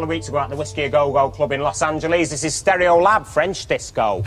Couple of weeks ago at the Whisky A Go Go Club in Los Angeles. This is Stereolab French Disco.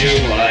you like.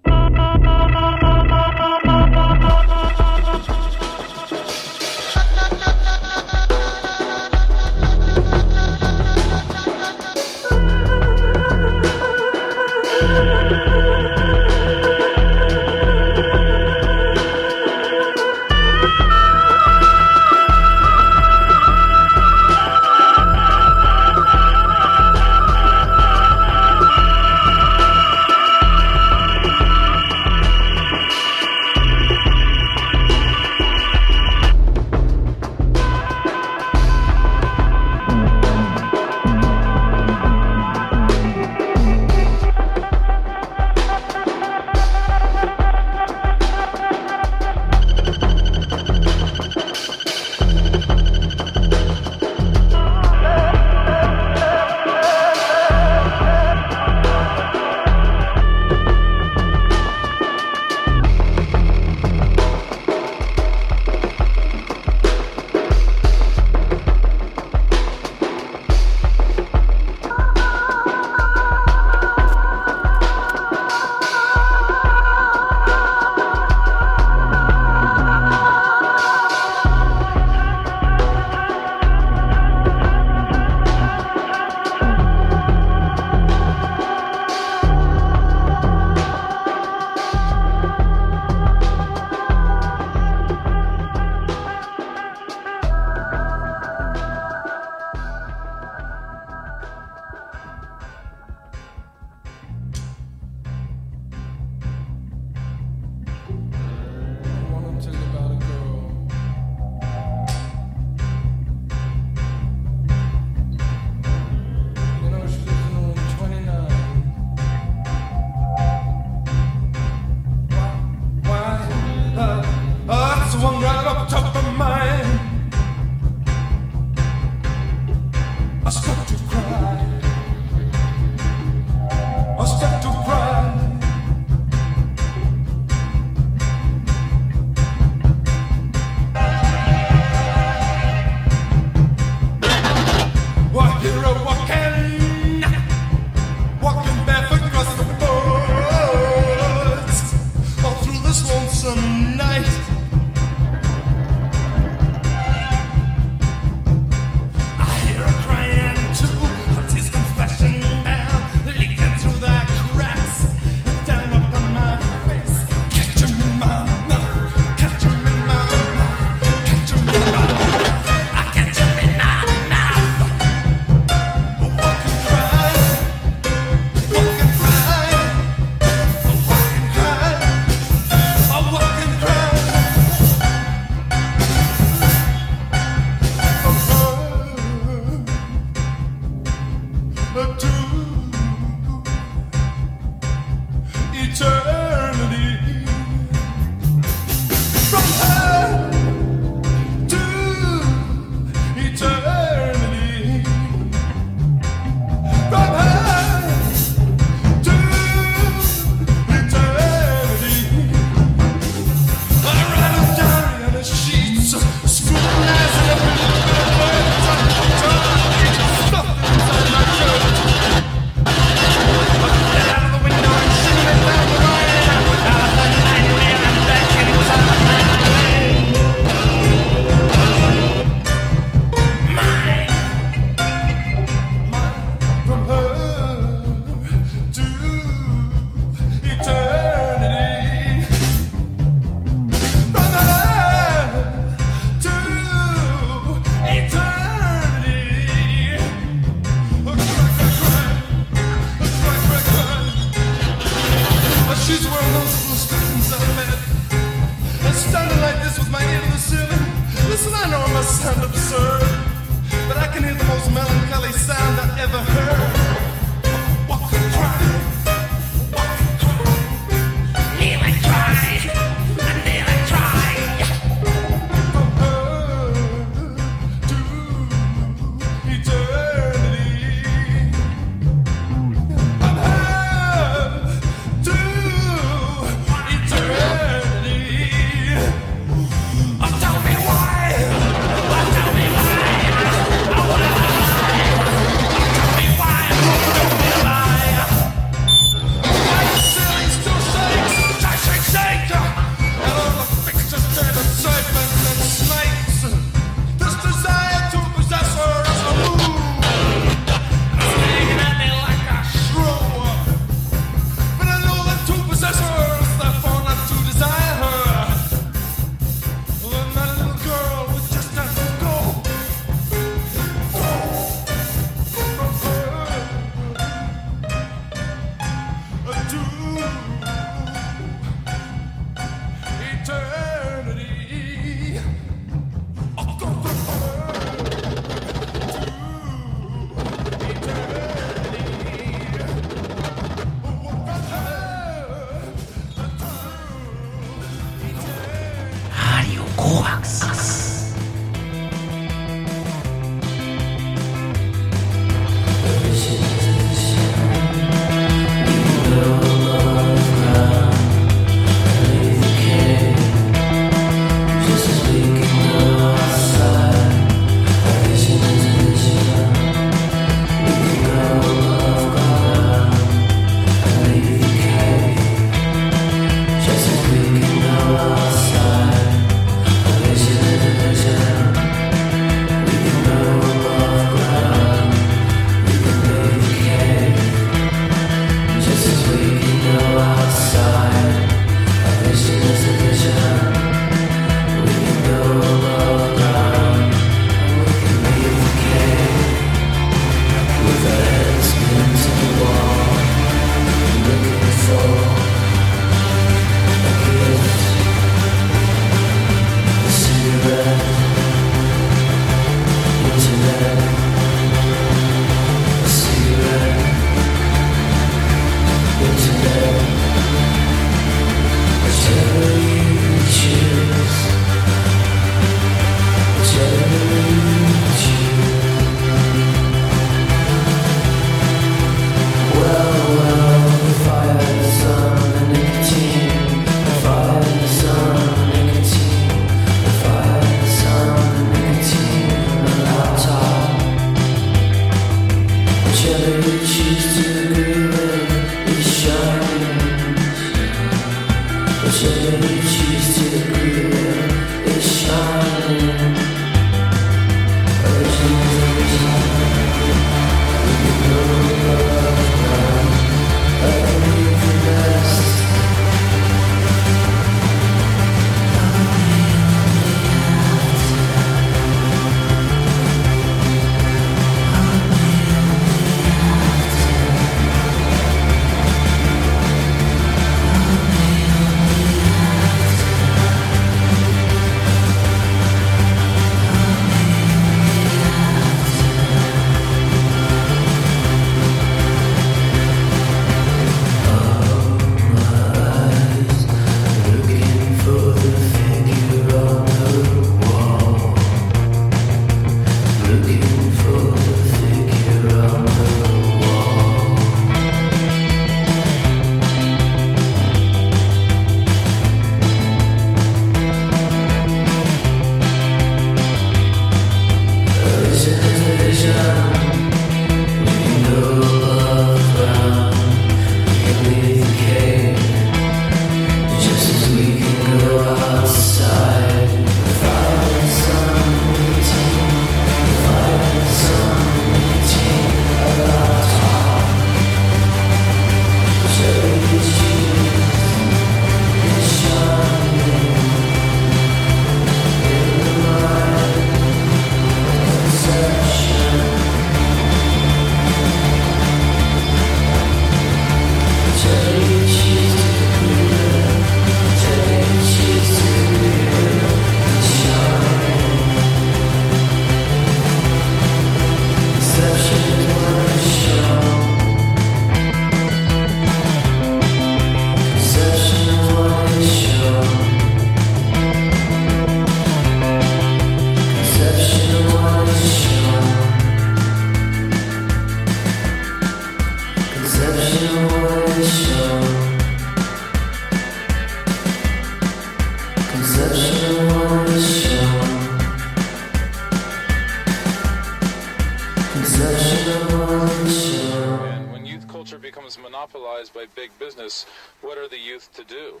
By big business, what are the youth to do?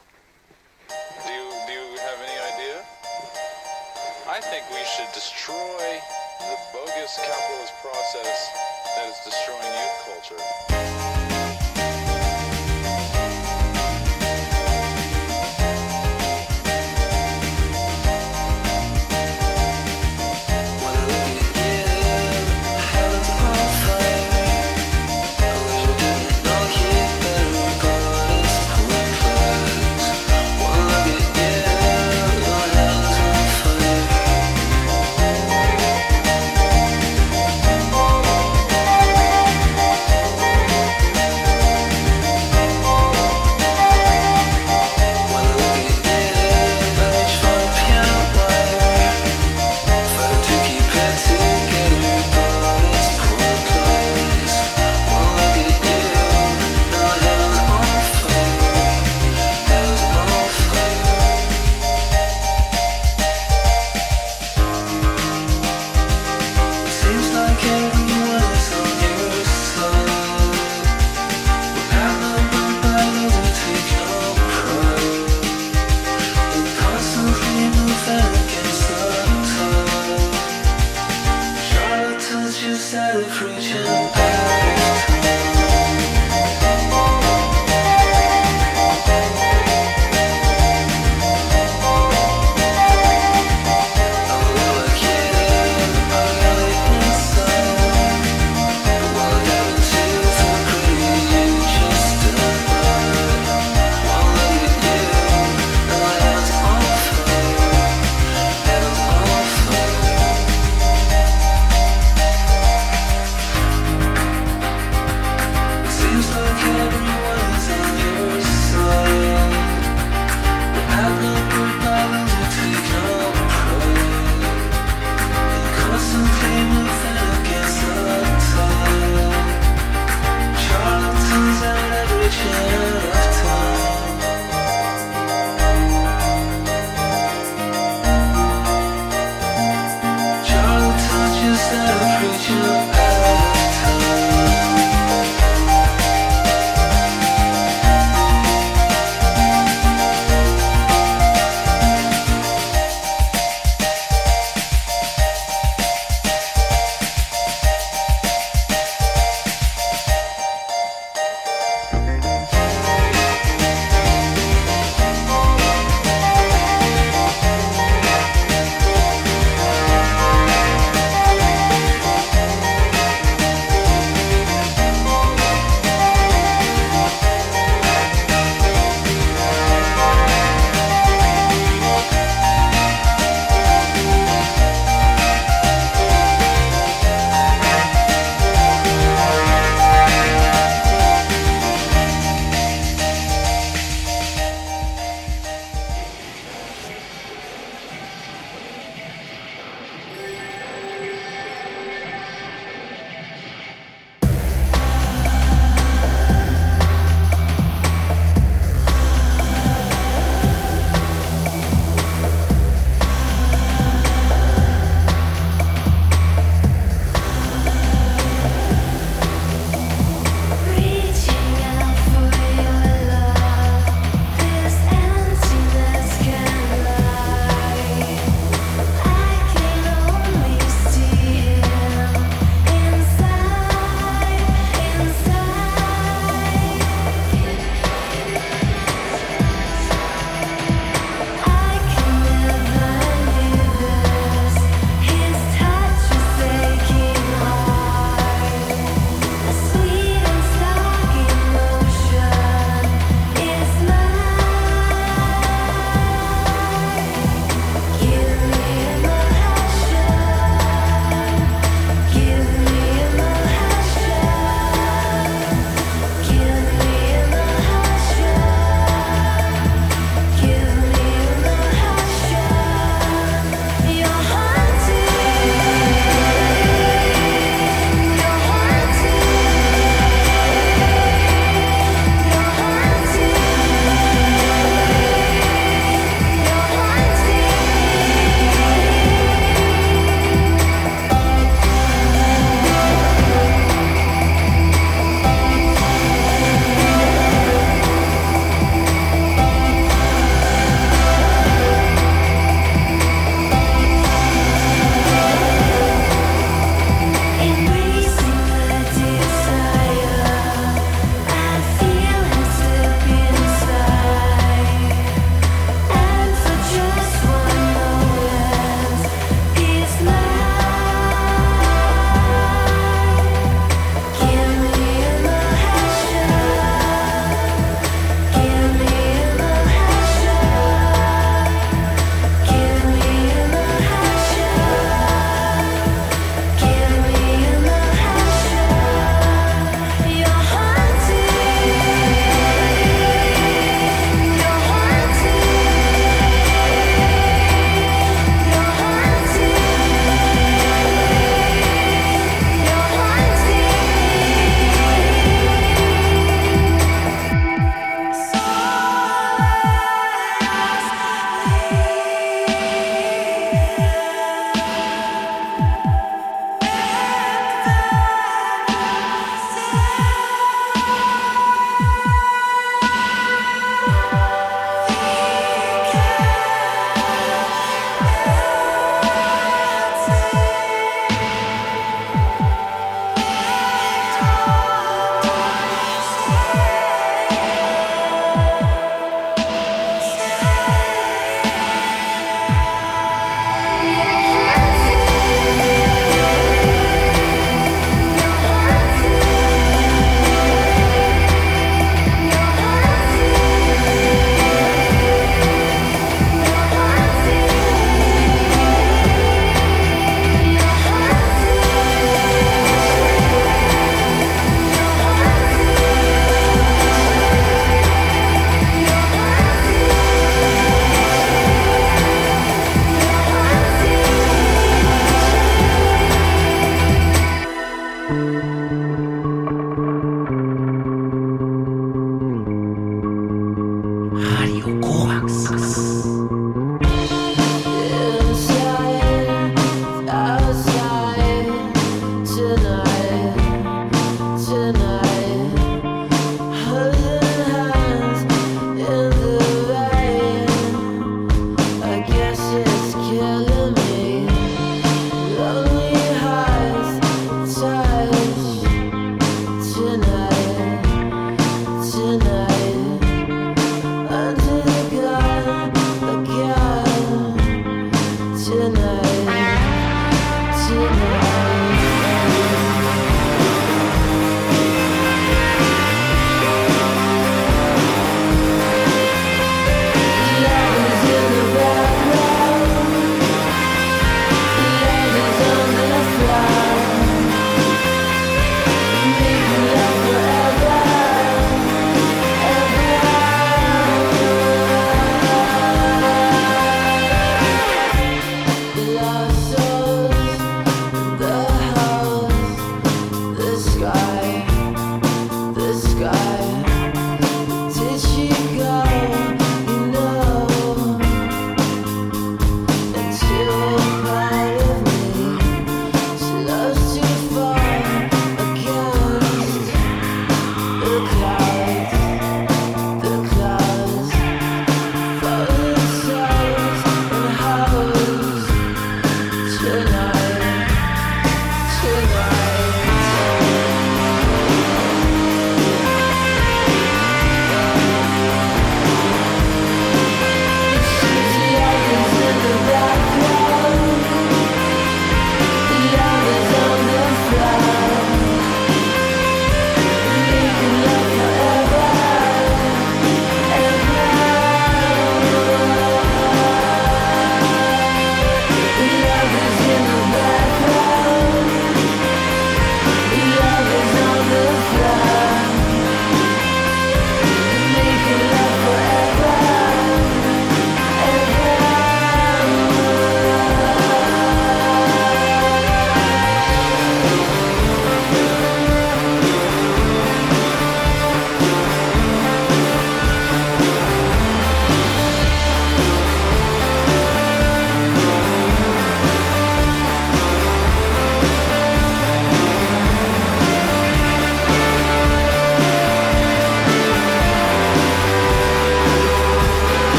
Do you, do you have any idea? I think we should destroy the bogus capitalist process that is destroying youth culture.